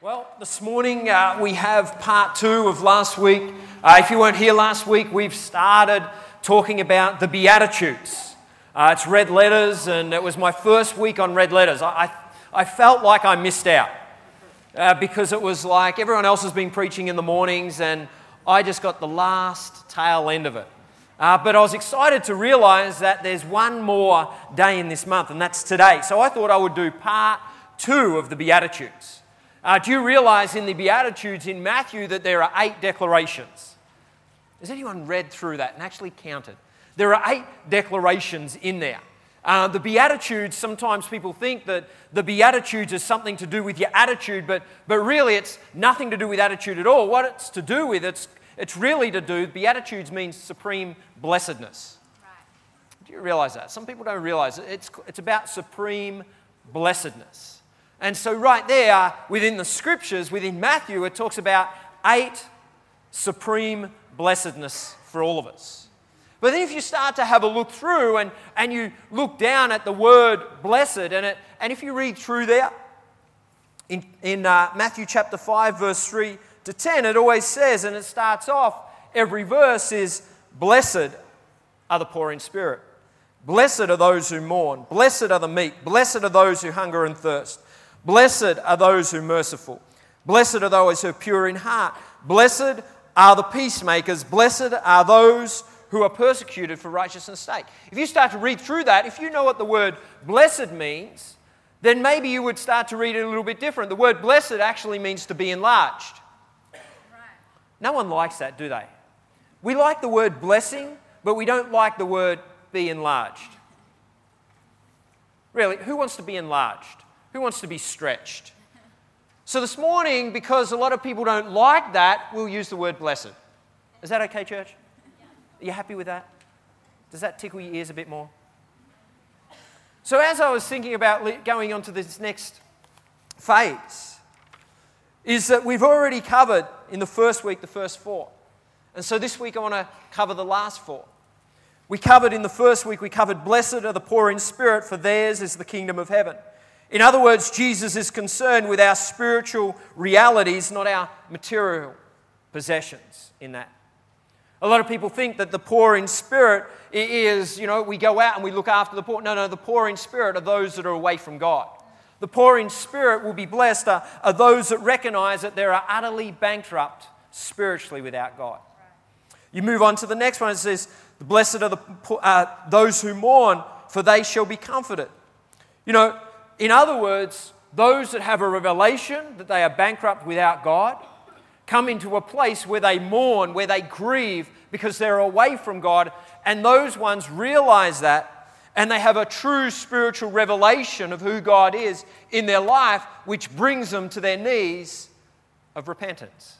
Well, this morning uh, we have part two of last week. Uh, if you weren't here last week, we've started talking about the Beatitudes. Uh, it's red letters, and it was my first week on red letters. I, I, I felt like I missed out uh, because it was like everyone else has been preaching in the mornings, and I just got the last tail end of it. Uh, but I was excited to realize that there's one more day in this month, and that's today. So I thought I would do part two of the Beatitudes. Uh, do you realize in the Beatitudes in Matthew that there are eight declarations? Has anyone read through that and actually counted? There are eight declarations in there. Uh, the Beatitudes, sometimes people think that the Beatitudes is something to do with your attitude, but, but really it's nothing to do with attitude at all. What it's to do with, it's, it's really to do, Beatitudes means supreme blessedness. Right. Do you realize that? Some people don't realize it. It's, it's about supreme blessedness. And so, right there, within the scriptures, within Matthew, it talks about eight supreme blessedness for all of us. But then, if you start to have a look through and, and you look down at the word blessed, and, it, and if you read through there, in, in uh, Matthew chapter 5, verse 3 to 10, it always says, and it starts off, every verse is, Blessed are the poor in spirit. Blessed are those who mourn. Blessed are the meek. Blessed are those who hunger and thirst Blessed are those who are merciful. Blessed are those who are pure in heart. Blessed are the peacemakers. Blessed are those who are persecuted for righteousness' sake. If you start to read through that, if you know what the word blessed means, then maybe you would start to read it a little bit different. The word blessed actually means to be enlarged. No one likes that, do they? We like the word blessing, but we don't like the word be enlarged. Really, who wants to be enlarged? Who wants to be stretched? So this morning, because a lot of people don't like that, we'll use the word blessed. Is that okay, church? Are you happy with that? Does that tickle your ears a bit more? So, as I was thinking about going on to this next phase, is that we've already covered in the first week the first four. And so this week I want to cover the last four. We covered in the first week, we covered, Blessed are the poor in spirit, for theirs is the kingdom of heaven. In other words, Jesus is concerned with our spiritual realities, not our material possessions in that. A lot of people think that the poor in spirit is, you know, we go out and we look after the poor. No, no, the poor in spirit are those that are away from God. The poor in spirit will be blessed are, are those that recognize that they are utterly bankrupt spiritually without God. You move on to the next one. It says, "The blessed are the, uh, those who mourn, for they shall be comforted." You know, in other words, those that have a revelation that they are bankrupt without God come into a place where they mourn, where they grieve because they're away from God, and those ones realize that and they have a true spiritual revelation of who God is in their life, which brings them to their knees of repentance.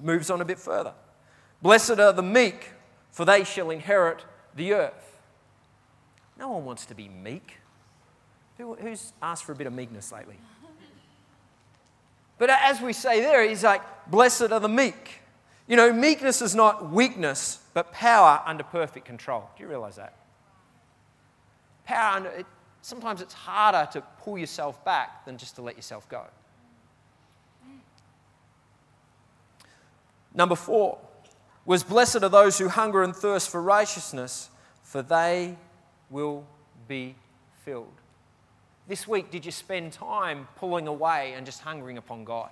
Moves on a bit further. Blessed are the meek, for they shall inherit the earth. No one wants to be meek. Who, who's asked for a bit of meekness lately? But as we say there, he's like, blessed are the meek. You know, meekness is not weakness, but power under perfect control. Do you realize that? Power under, it, sometimes it's harder to pull yourself back than just to let yourself go. Number four was blessed are those who hunger and thirst for righteousness, for they will be filled. This week, did you spend time pulling away and just hungering upon God?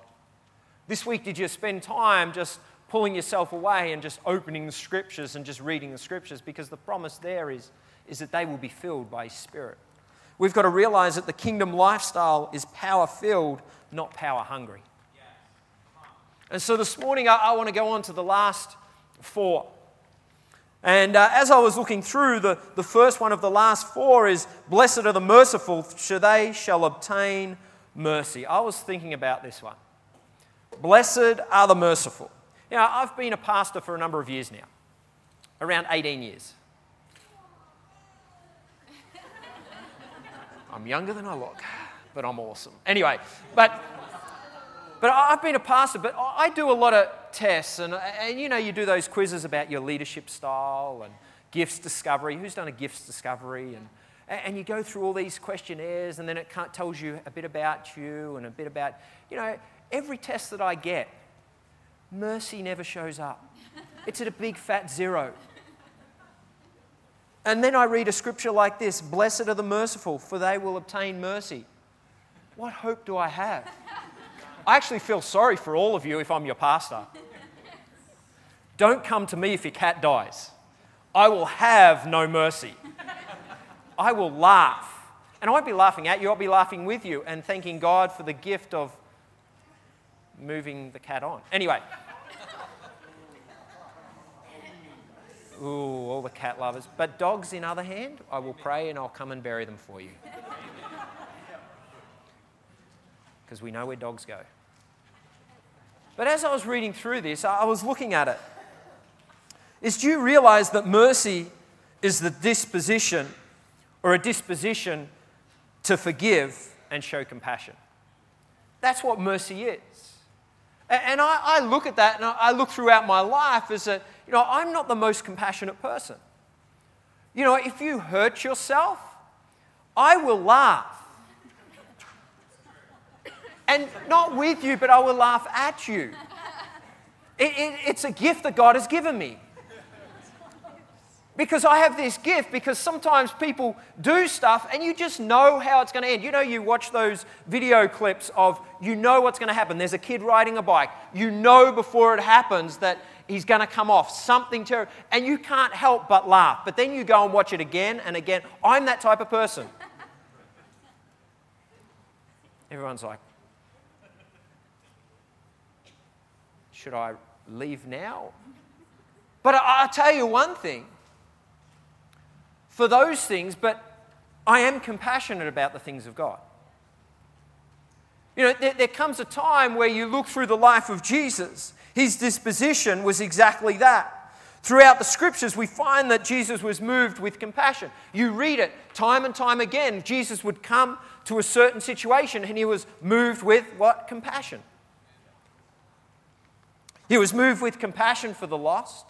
This week, did you spend time just pulling yourself away and just opening the scriptures and just reading the scriptures? Because the promise there is, is that they will be filled by His Spirit. We've got to realize that the kingdom lifestyle is power filled, not power hungry. And so this morning, I, I want to go on to the last four. And uh, as I was looking through, the, the first one of the last four is Blessed are the merciful, for they shall obtain mercy. I was thinking about this one. Blessed are the merciful. Know, I've been a pastor for a number of years now, around 18 years. I'm younger than I look, but I'm awesome. Anyway, but but I've been a pastor, but I do a lot of tests, and, and you know, you do those quizzes about your leadership style and gifts discovery. Who's done a gifts discovery? And, and you go through all these questionnaires, and then it tells you a bit about you and a bit about, you know, every test that I get, mercy never shows up. It's at a big fat zero. And then I read a scripture like this Blessed are the merciful, for they will obtain mercy. What hope do I have? I actually feel sorry for all of you if I'm your pastor. Don't come to me if your cat dies. I will have no mercy. I will laugh. And I won't be laughing at you, I'll be laughing with you and thanking God for the gift of moving the cat on. Anyway. Ooh, all the cat lovers. But dogs, in other hand, I will pray and I'll come and bury them for you. Because we know where dogs go. But as I was reading through this, I was looking at it. Is do you realize that mercy is the disposition or a disposition to forgive and show compassion? That's what mercy is. And I, look at that and I look throughout my life as a, you know, I'm not the most compassionate person. You know, if you hurt yourself, I will laugh. And not with you, but I will laugh at you. It, it, it's a gift that God has given me. Because I have this gift, because sometimes people do stuff and you just know how it's going to end. You know, you watch those video clips of you know what's going to happen. There's a kid riding a bike. You know before it happens that he's going to come off, something terrible. And you can't help but laugh. But then you go and watch it again and again. I'm that type of person. Everyone's like, should I leave now? But I'll tell you one thing for those things, but I am compassionate about the things of God. You know, there, there, comes a time where you look through the life of Jesus, his disposition was exactly that. Throughout the scriptures, we find that Jesus was moved with compassion. You read it time and time again. Jesus would come to a certain situation and he was moved with what? Compassion. He was moved with compassion for the lost.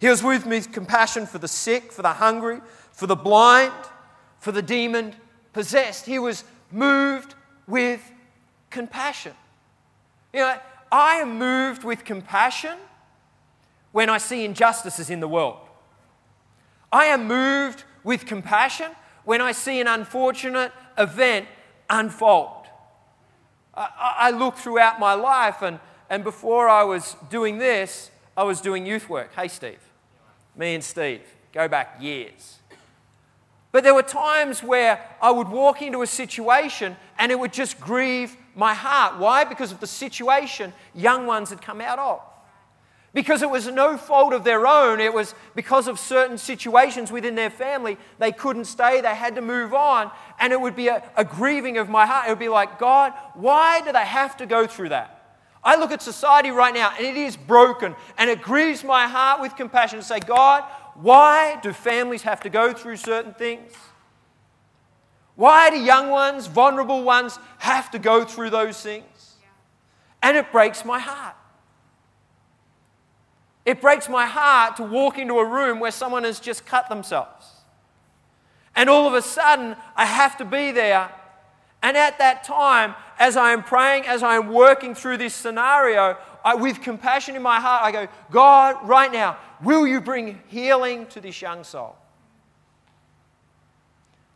He was moved with compassion for the sick, for the hungry, for the blind, for the demon possessed. He was moved with compassion. You know, I am moved with compassion when I see injustices in the world. I am moved with compassion when I see an unfortunate event unfold. I, I look throughout my life, and, and before I was doing this, I was doing youth work. Hey, Steve. Me and Steve go back years. But there were times where I would walk into a situation and it would just grieve my heart. Why? Because of the situation young ones had come out of. Because it was no fault of their own, it was because of certain situations within their family. They couldn't stay, they had to move on, and it would be a, a grieving of my heart. It would be like, God, why do they have to go through that? I look at society right now and it is broken, and it grieves my heart with compassion to say, God, why do families have to go through certain things? Why do young ones, vulnerable ones, have to go through those things? And it breaks my heart. It breaks my heart to walk into a room where someone has just cut themselves. And all of a sudden, I have to be there. And at that time, as I am praying, as I am working through this scenario, I, with compassion in my heart, I go, God, right now, will you bring healing to this young soul?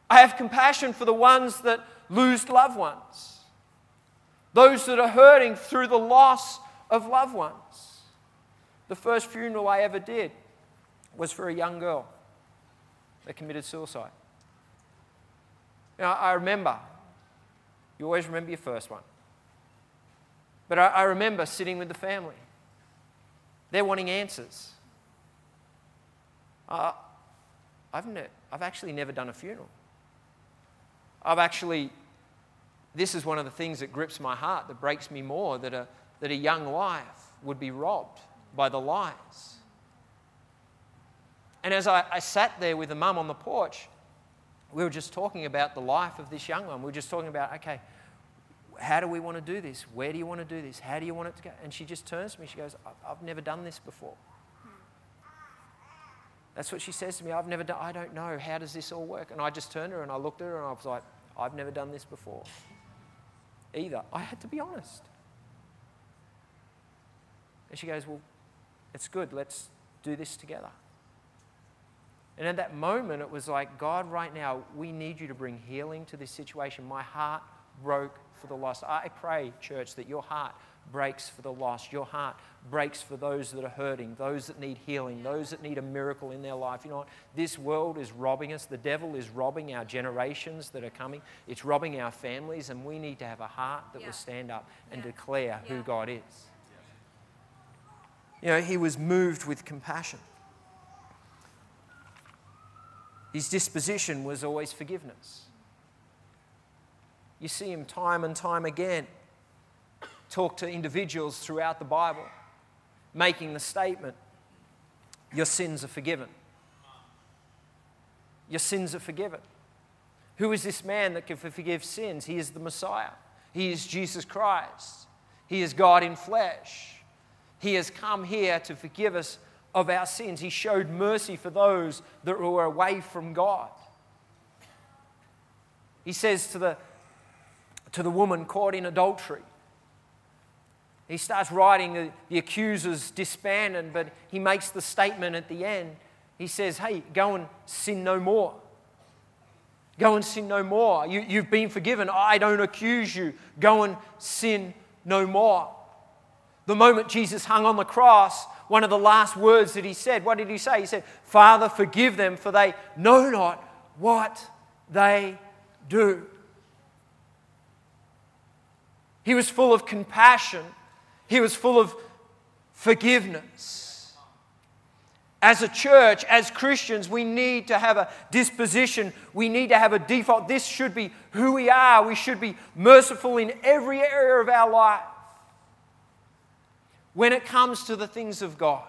I have compassion for the ones that lose loved ones, those that are hurting through the loss of loved ones. The first funeral I ever did was for a young girl that committed suicide. Now, I remember, you always remember your first one. But I, I remember sitting with the family. They're wanting answers. Uh, I've, ne- I've actually never done a funeral. I've actually, this is one of the things that grips my heart, that breaks me more, that a, that a young life would be robbed by the lies. And as I, I sat there with the mum on the porch, we were just talking about the life of this young one. We were just talking about, okay, how do we want to do this? Where do you want to do this? How do you want it to go? And she just turns to me, she goes, I've never done this before. That's what she says to me. I've never done, I don't know. How does this all work? And I just turned to her and I looked at her and I was like, I've never done this before either. I had to be honest. And she goes, Well, it's good. Let's do this together. And at that moment, it was like, God, right now, we need you to bring healing to this situation. My heart broke for the lost. I pray, church, that your heart breaks for the lost. Your heart breaks for those that are hurting, those that need healing, those that need a miracle in their life. You know what? This world is robbing us. The devil is robbing our generations that are coming. It's robbing our families, and we need to have a heart that yeah. will stand up and yeah. declare yeah. who God is. You know, he was moved with compassion. His disposition was always forgiveness. You see him time and time again talk to individuals throughout the Bible, making the statement, Your sins are forgiven. Your sins are forgiven. Who is this man that can forgive sins? He is the Messiah. He is Jesus Christ. He is God in flesh. He has come here to forgive us of our sins. He showed mercy for those that were away from God. He says to the, to the woman caught in adultery, he starts writing, the, accusers disbanded, but he makes the statement at the end. He says, Hey, go and sin no more. Go and sin no more. You, you've been forgiven. I don't accuse you. Go and sin no more. The moment Jesus hung on the cross, one of the last words that he said, what did he say? He said, Father, forgive them, for they know not what they do. He was full of compassion he was full of forgiveness. As a church, as Christians, we need to have a disposition. We need to have a default. This should be who we are. We should be merciful in every area of our life when it comes to the things of God.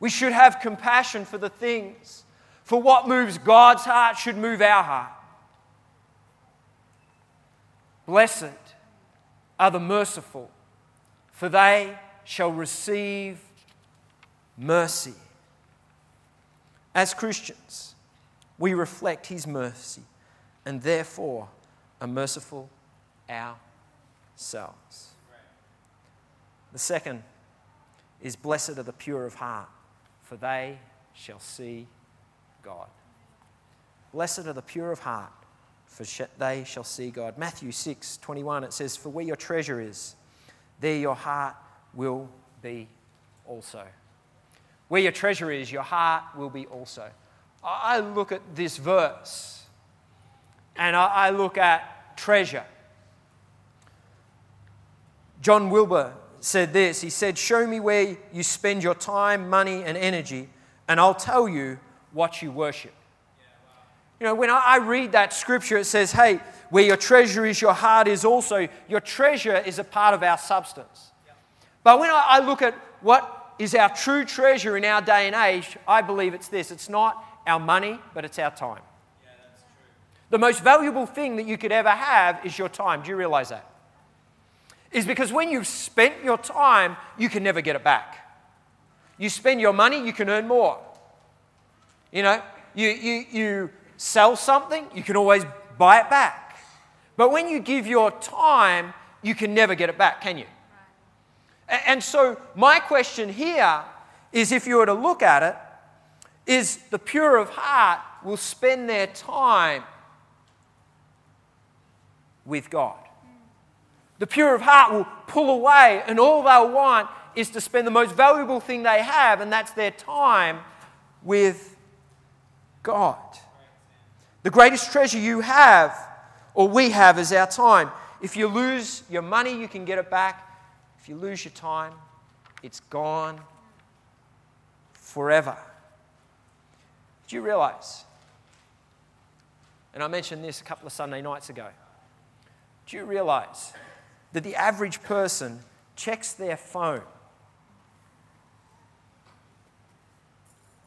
We should have compassion for the things. For what moves God's heart should move our heart. Blessed are the merciful, for they shall receive mercy. As Christians, we reflect His mercy and therefore are merciful ourselves. The second is blessed are the pure of heart, for they shall see God. Blessed are the pure of heart, for they shall see God. Matthew 6 21, it says, For where your treasure is, there your heart will be also. Where your treasure is, your heart will be also. I look at this verse and I look at treasure. John Wimber said this He said, Show me where you spend your time, money, and energy, and I'll tell you what you worship. You know, when I read that scripture, it says, hey, where your treasure is, your heart is also. Your treasure is a part of our substance. But when I look at what is our true treasure in our day and age, I believe it's this it's not our money, but it's our time. The most valuable thing that you could ever have is your time. Do you realize that? Is because when you've spent your time, you can never get it back. You spend your money, you can earn more. You know, you, you, you sell something, you can always buy it back. But when you give your time, you can never get it back, can you? And so, my question here is if you were to look at it, is the pure of heart will spend their time with God. The pure of heart will pull away, and all they'll want is to spend the most valuable thing they have, and that's their time with God. The greatest treasure you have, or we have, is our time. If you lose your money, you can get it back. If you lose your time, it's gone forever. Do you realize? And I mentioned this a couple of Sunday nights ago. Do you realize that the average person checks their phone?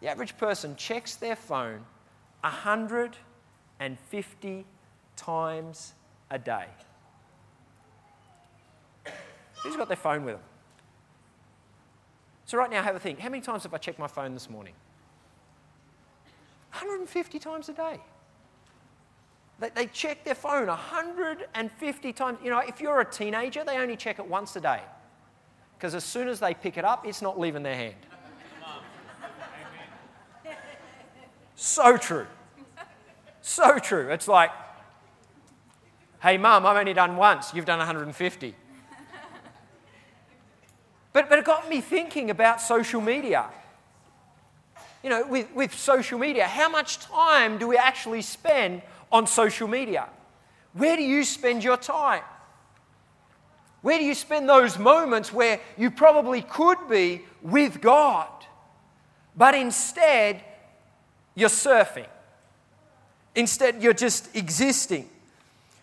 The average person checks their phone 100 and 50 times a day. Who's got their phone with them? So, right now, have a think. How many times have I checked my phone this morning? 150 times a day. They, they check their phone 150 times. You know, if you're a teenager, they only check it once a day. Because as soon as they pick it up, it's not leaving their hand. So true. So true. It's like, hey, mum, I've only done once. You've done 150. But, but it got me thinking about social media. You know, with, with social media, how much time do we actually spend on social media? Where do you spend your time? Where do you spend those moments where you probably could be with God, but instead you're surfing? Instead, you're just existing.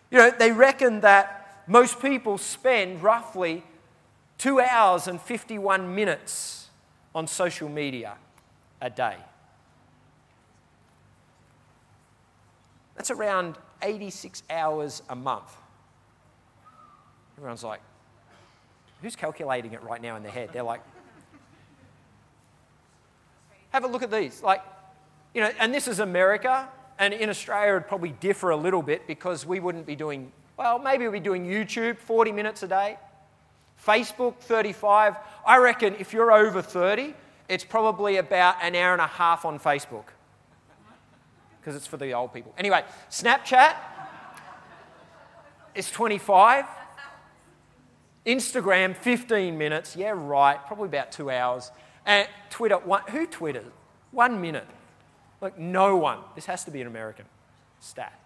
You know, they reckon that most people spend roughly two hours and 51 minutes on social media a day. That's around 86 hours a month. Everyone's like, who's calculating it right now in their head? They're like, have a look at these. Like, you know, and this is America, and in Australia it'd probably differ a little bit because we wouldn't be doing, well, maybe we'd be doing YouTube 40 minutes a day. Facebook, 35. I reckon if you're over 30, it's probably about an hour and a half on Facebook because it's for the old people. Anyway, Snapchat is 25. Instagram, 15 minutes. Yeah, right. Probably about two hours. And Twitter, one, who twitters? One minute. Like, no one. This has to be an American stat.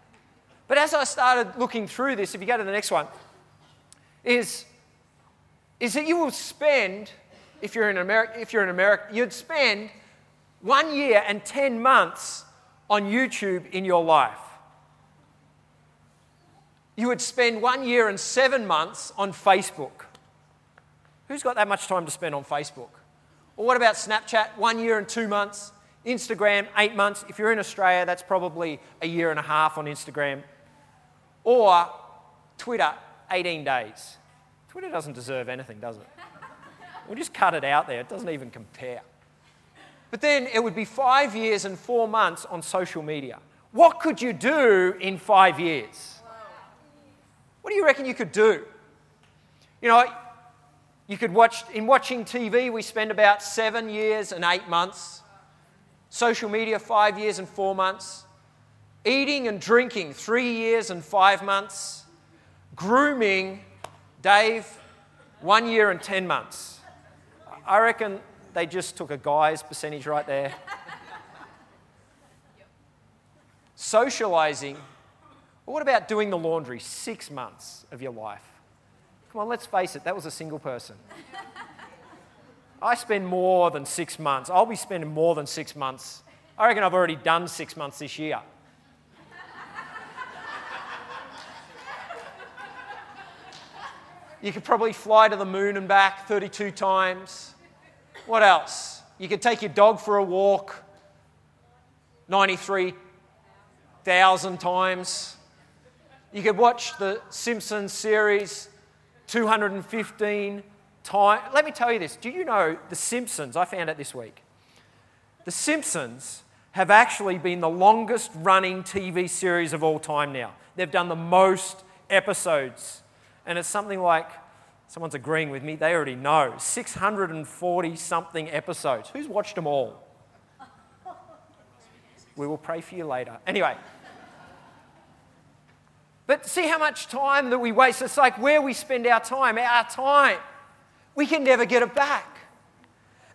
But as I started looking through this, if you go to the next one, is is that you will spend, if you're in America, if you're in America, you'd spend one year and 10 months on YouTube in your life. You would spend one year and seven months on Facebook. Who's got that much time to spend on Facebook? Or what about Snapchat? One year and two months. Instagram, eight months. If you're in Australia, that's probably a year and a half on Instagram. Or Twitter, 18 days. Twitter doesn't deserve anything, does it? We'll just cut it out there. It doesn't even compare. But then it would be five years and four months on social media. What could you do in five years? What do you reckon you could do? You know, you could watch, in watching TV, we spend about seven years and eight months. Social media, five years and four months. Eating and drinking, three years and five months. Grooming, Dave, one year and 10 months. I reckon they just took a guy's percentage right there. Socializing. What about doing the laundry? Six months of your life. Come on, let's face it, that was a single person. I spend more than six months. I'll be spending more than six months. I reckon I've already done six months this year. You could probably fly to the moon and back 32 times. What else? You could take your dog for a walk 93,000 times. You could watch the Simpsons series 215 times. Let me tell you this. Do you know The Simpsons? I found out this week. The Simpsons have actually been the longest running TV series of all time now. They've done the most episodes and it's something like, someone's agreeing with me, they already know 640 something episodes. Who's watched them all? We will pray for you later. Anyway. But see how much time that we waste. It's like where we spend our time, our time. We can never get it back.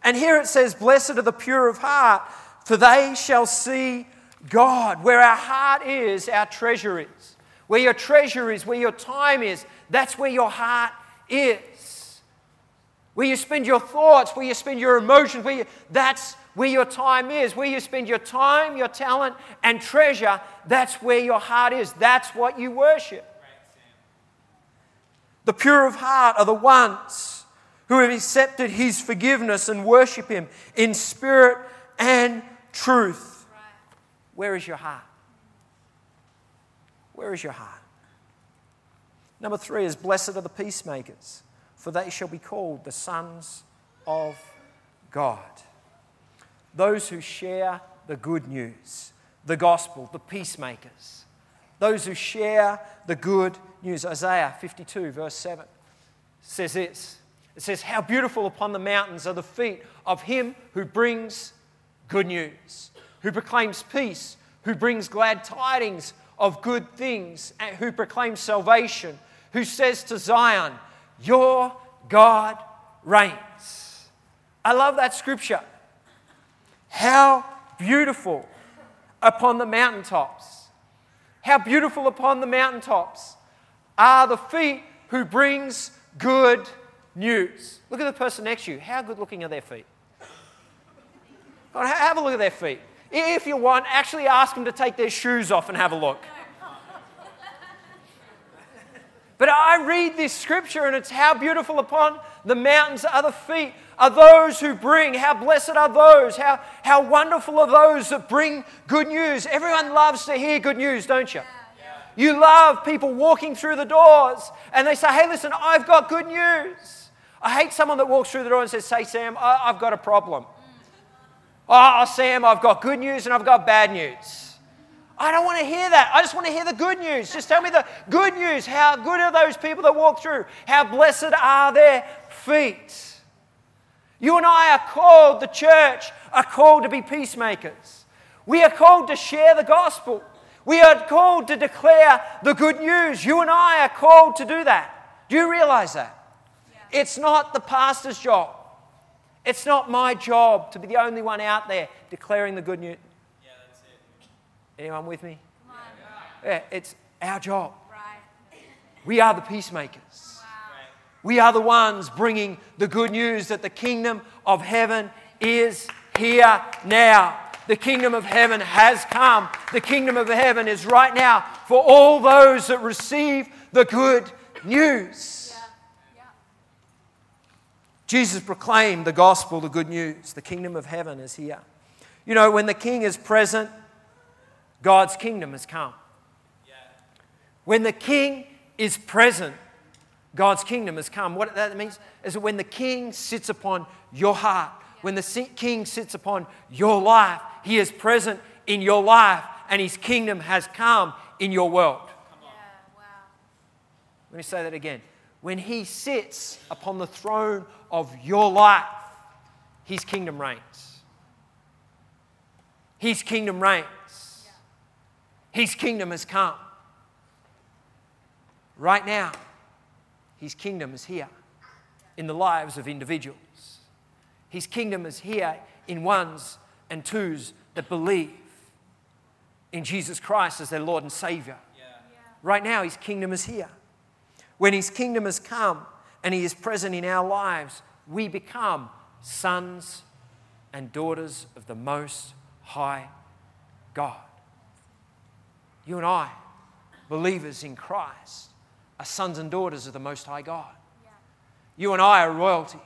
And here it says, Blessed are the pure of heart, for they shall see God. Where our heart is, our treasure is. Where your treasure is, where your time is, that's where your heart is. Where you spend your thoughts, where you spend your emotions, where you, that's where your time is. Where you spend your time, your talent, and treasure, that's where your heart is. That's what you worship. The pure of heart are the ones who have accepted his forgiveness and worship him in spirit and truth. Where is your heart? Where is your heart? Number three is blessed are the peacemakers, for they shall be called the sons of God. Those who share the good news, the gospel, the peacemakers. Those who share the good news. Isaiah 52, verse 7 says this It says, How beautiful upon the mountains are the feet of him who brings good news, who proclaims peace, who brings glad tidings of good things, and who proclaims salvation, who says to Zion, Your God reigns. I love that scripture. How beautiful upon the mountaintops. How beautiful upon the mountaintops are the feet who brings good news. Look at the person next to you. How good looking are their feet? Have a look at their feet. If you want, actually ask them to take their shoes off and have a look. But I read this scripture and it's how beautiful upon the mountains are the feet are those who bring. How blessed are those. How, how wonderful are those that bring good news. Everyone loves to hear good news, don't you? You love people walking through the doors and they say, hey, listen, I've got good news. I hate someone that walks through the door and says, say, Sam, I, have got a problem. Oh, Sam, I've got good news and I've got bad news. I don't want to hear that. I just want to hear the good news. Just tell me the good news. How good are those people that walk through? How blessed are their feet? You and I are called, the church, are called to be peacemakers. We are called to share the gospel. We are called to declare the good news. You and I are called to do that. Do you realize that? Yeah. It's not the pastor's job. It's not my job to be the only one out there declaring the good news. Yeah, that's it. Anyone with me? Yeah, it's our job. Right. We are the peacemakers. Wow. We are the ones bringing the good news that the kingdom of heaven is here now. The kingdom of heaven has come. The kingdom of heaven is right now for all those that receive the good news. Yeah. Yeah. Jesus proclaimed the gospel, the good news. The kingdom of heaven is here. You know, when the king is present, God's kingdom has come. When the king is present, God's kingdom has come. What that means is that when the king sits upon your heart, when the king sits upon your life, he is present in your life and his kingdom has come in your world. Yeah, wow. Let me say that again. When he sits upon the throne of your life, his kingdom reigns. His kingdom reigns. His kingdom has come. Right now, His kingdom is here in the lives of individuals. His kingdom is here in ones and twos that believe in Jesus Christ as their Lord and Savior. Yeah. Right now, His kingdom is here. When His kingdom has come and He is present in our lives, we become sons and daughters of the Most High God. You and I, believers in Christ, are sons and daughters of the Most High God. You and I are royalty.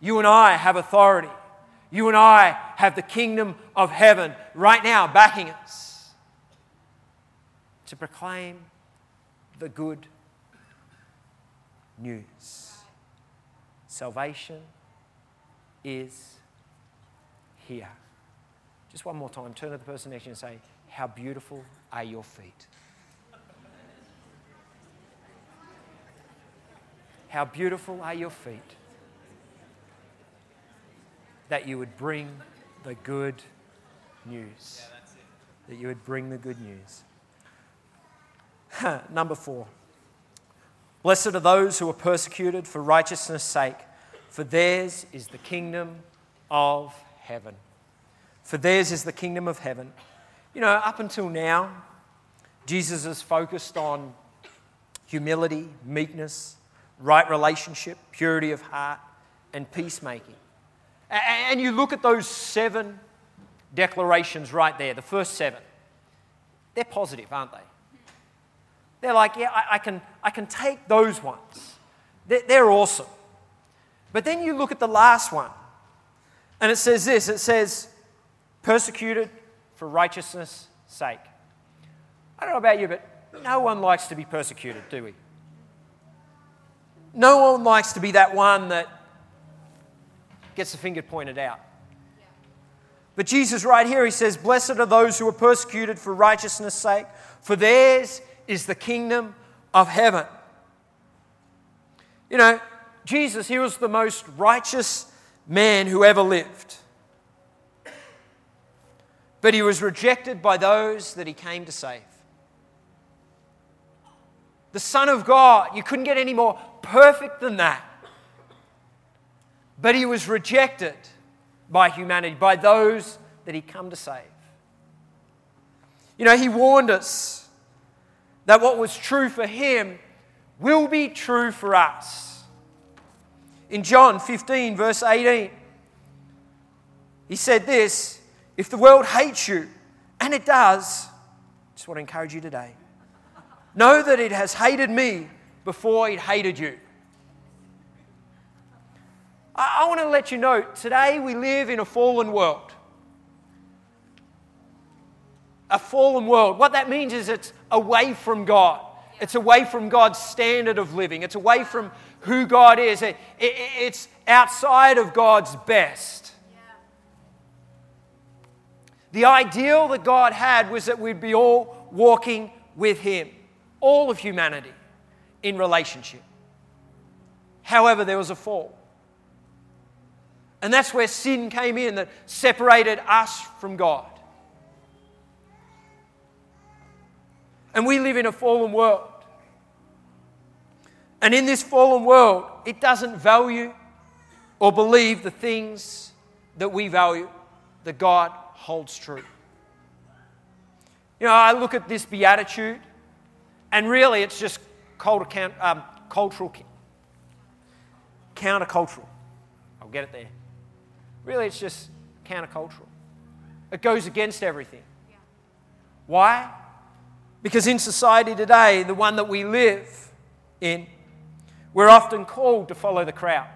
You and I have authority. You and I have the kingdom of heaven right now backing us to proclaim the good news. Salvation is here. Just one more time, turn to the person next to you and say, How beautiful are your feet. How beautiful are your feet that you would bring the good news. Yeah, that you would bring the good news. Number four. Blessed are those who are persecuted for righteousness' sake, for theirs is the kingdom of heaven. For theirs is the kingdom of heaven. You know, up until now, Jesus is focused on humility, meekness, right relationship, purity of heart, and peacemaking. And you look at those seven declarations right there, the first seven, they're positive, aren't they? They're like, yeah, I, can, I can take those ones. They're, they're awesome. But then you look at the last one, and it says this it says, persecuted for righteousness' sake. I don't know about you, but no one likes to be persecuted, do we? No one likes to be that one that gets the finger pointed out. But Jesus, right here, he says, Blessed are those who are persecuted for righteousness' sake, for theirs is the kingdom of heaven. You know, Jesus, he was the most righteous man who ever lived. But he was rejected by those that he came to save. The Son of God, you couldn't get any more perfect than that. But he was rejected by humanity, by those that he come to save. You know, he warned us that what was true for him will be true for us. In John 15, verse 18, he said this If the world hates you, and it does, just want to encourage you today, know that it has hated me before it hated you. I, I want to let you know today we live in a fallen world. A fallen world. What that means is it's away from God. It's away from God's standard of living. It's away from who God is. It, it, it's outside of God's best. The ideal that God had was that we'd be all walking with Him, all of humanity in relationship. However, there was a fall. And that's where sin came in that separated us from God. And we live in a fallen world. And in this fallen world, it doesn't value or believe the things that we value, that God holds true. You know, I look at this beatitude, and really it's just um, cultural, countercultural. I'll get it there. Really, it's just countercultural. It goes against everything. Why? Because in society today, the one that we live in, we're often called to follow the crowd.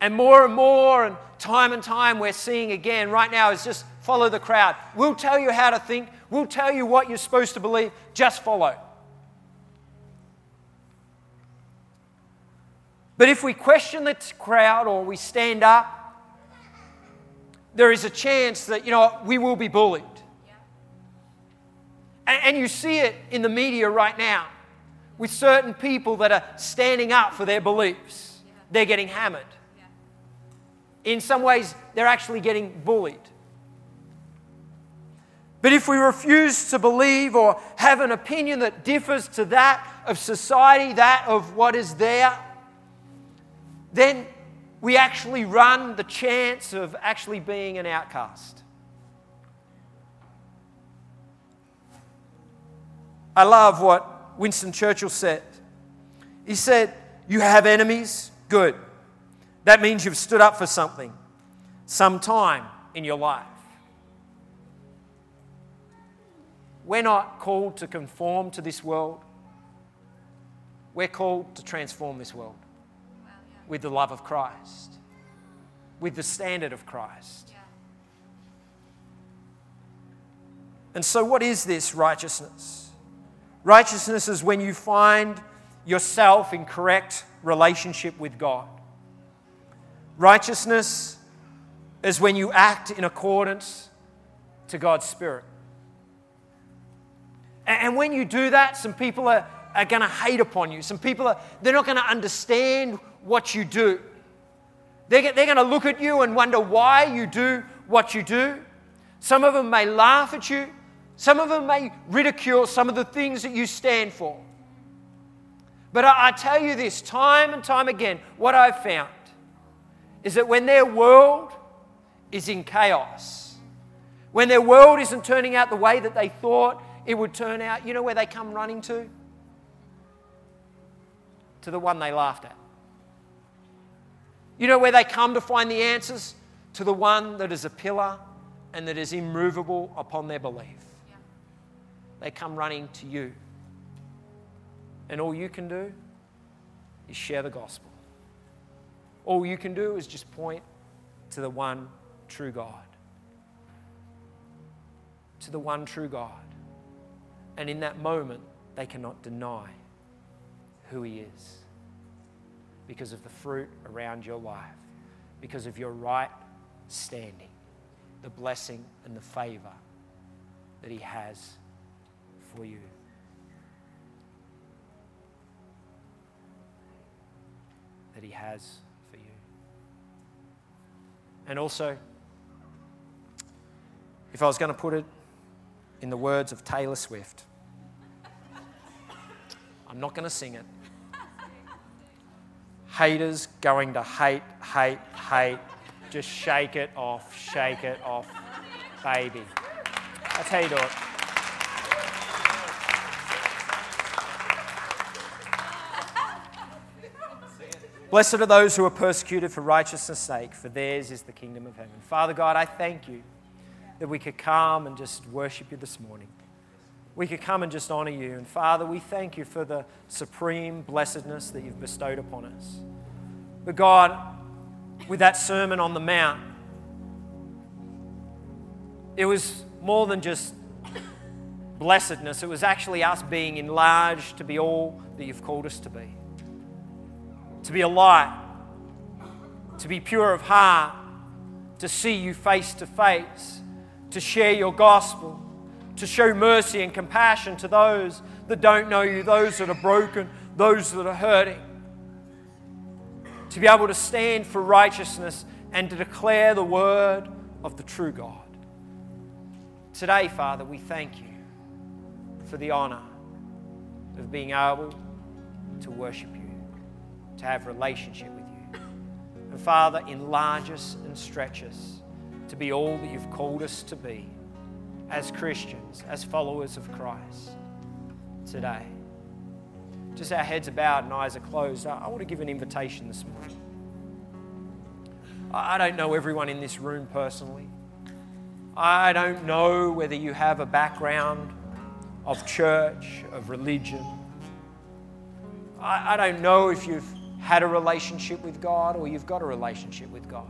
And more and more, and time and time, we're seeing again right now is just follow the crowd. We'll tell you how to think, we'll tell you what you're supposed to believe, just follow. But if we question the crowd or we stand up, there is a chance that, you know, we will be bullied. And, you see it in the media right now with certain people that are standing up for their beliefs. They're getting hammered. In some ways, they're actually getting bullied. But if we refuse to believe or have an opinion that differs to that of society, that of what is there, then we actually run the chance of actually being an outcast. I love what Winston Churchill said. He said, You have enemies? Good. That means you've stood up for something some time in your life. We're not called to conform to this world. We're called to transform this world with the love of Christ, with the standard of Christ. Yeah. And so, what is this righteousness? Righteousness is when you find yourself in correct relationship with God. Righteousness is when you act in accordance to God's Spirit. And when you do that, some people are, are going to hate upon you. Some people are, they're not going to understand what you do. They're, they're going to look at you and wonder why you do what you do. Some of them may laugh at you. Some of them may ridicule some of the things that you stand for. But I, I tell you this time and time again what I've found is that when their world is in chaos, when their world isn't turning out the way that they thought it would turn out, you know where they come running to? To the one they laughed at. You know where they come to find the answers? To the one that is a pillar and that is immovable upon their belief. They come running to you. And all you can do is share the gospel. All you can do is just point to the one true God. To the one true God. And in that moment, they cannot deny who He is because of the fruit around your life, because of your right standing, the blessing and the favor that He has for you. That He has for you. And also, if I was going to put it in the words of Taylor Swift, I'm not going to sing it. Haters going to hate, hate, hate. Just shake it off, shake it off, baby. That's how you do it. Blessed are those who are persecuted for righteousness' sake, for theirs is the kingdom of heaven. Father God, I thank you that we could come and just worship you this morning. We could come and just honor you. And Father, we thank you for the supreme blessedness that you've bestowed upon us. But God, with that Sermon on the Mount, it was more than just blessedness, it was actually us being enlarged to be all that you've called us to be. To be a light, to be pure of heart, to see you face to face to share your gospel, to show mercy and compassion to those that don't know you, those that are broken, those that are hurting. To be able to stand for righteousness and to declare the word of the true God. Today, Father, we thank you for the honor of being able to worship you, to have relationship with you. And Father, enlarge us and stretch us to be all that you've called us to be as Christians, as followers of Christ today. Just our heads are bowed and eyes are closed. I want to give an invitation this morning. I don't know everyone in this room personally. I don't know whether you have a background of church, of religion. I, don't know if you've had a relationship with God or you've got a relationship with God.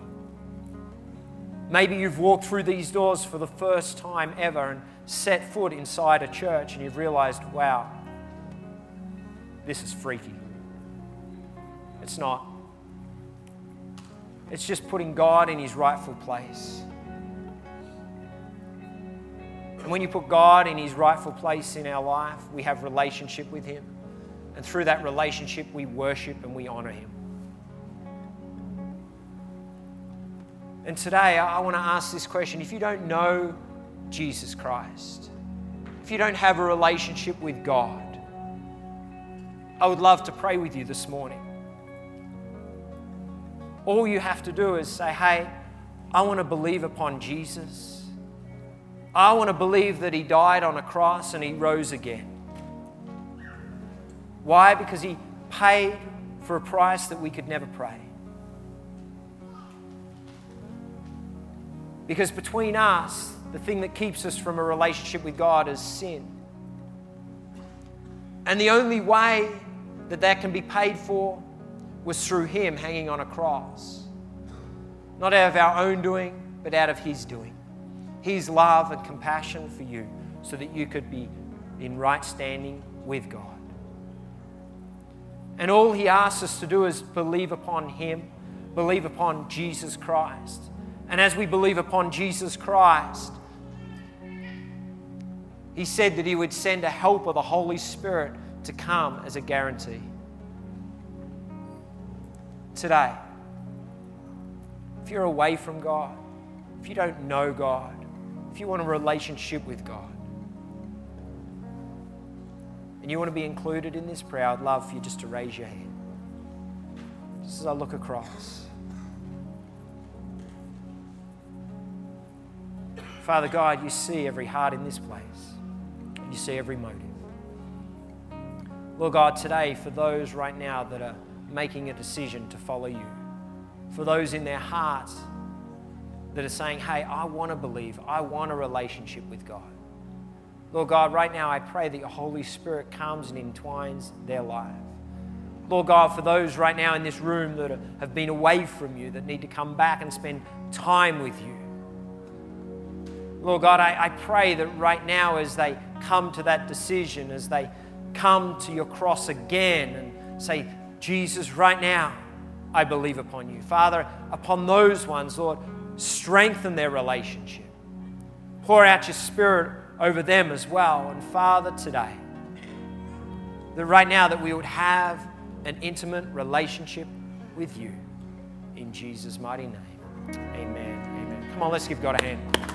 Maybe you've walked through these doors for the first time ever and set foot inside a church and you've realized, wow, this is freaky. It's not. It's just putting God in his rightful place. And when you put God in his rightful place in our life, we have relationship with him. And through that relationship, we worship and we honor him. And today, I want to ask this question. If you don't know Jesus Christ, if you don't have a relationship with God, I would love to pray with you this morning. All you have to do is say, Hey, I want to believe upon Jesus. I want to believe that He died on a cross and He rose again. Why? Because He paid for a price that we could never pay. Because between us, the thing that keeps us from a relationship with God is sin. And the only way that that can be paid for was through Him hanging on a cross. Not out of our own doing, but out of His doing. His love and compassion for you so that you could be in right standing with God. And all He asks us to do is believe upon Him, believe upon Jesus Christ. And as we believe upon Jesus Christ, He said that He would send a helper, the Holy Spirit, to come as a guarantee. Today, if you're away from God, if you don't know God, if you want a relationship with God, and you want to be included in this prayer, I'd love for you just to raise your hand. Just as I look across. Father God, you see every heart in this place, you see every motive. Lord God, today, for those right now that are making a decision to follow you, for those in their hearts that are saying, Hey, I want to believe, I want a relationship with God. Lord God, right now I pray that your Holy Spirit comes and entwines their life. Lord God, for those right now in this room that have been away from you, that need to come back and spend time with you. Lord God, I, I pray that right now as they come to that decision, as they come to your cross again and say, Jesus, right now, I believe upon you. Father, upon those ones, Lord, strengthen their relationship. Pour out your spirit over them as well. And Father, today, that right now that we would have an intimate relationship with you. In Jesus' mighty name. Amen. Amen. Come on, let's give God a hand.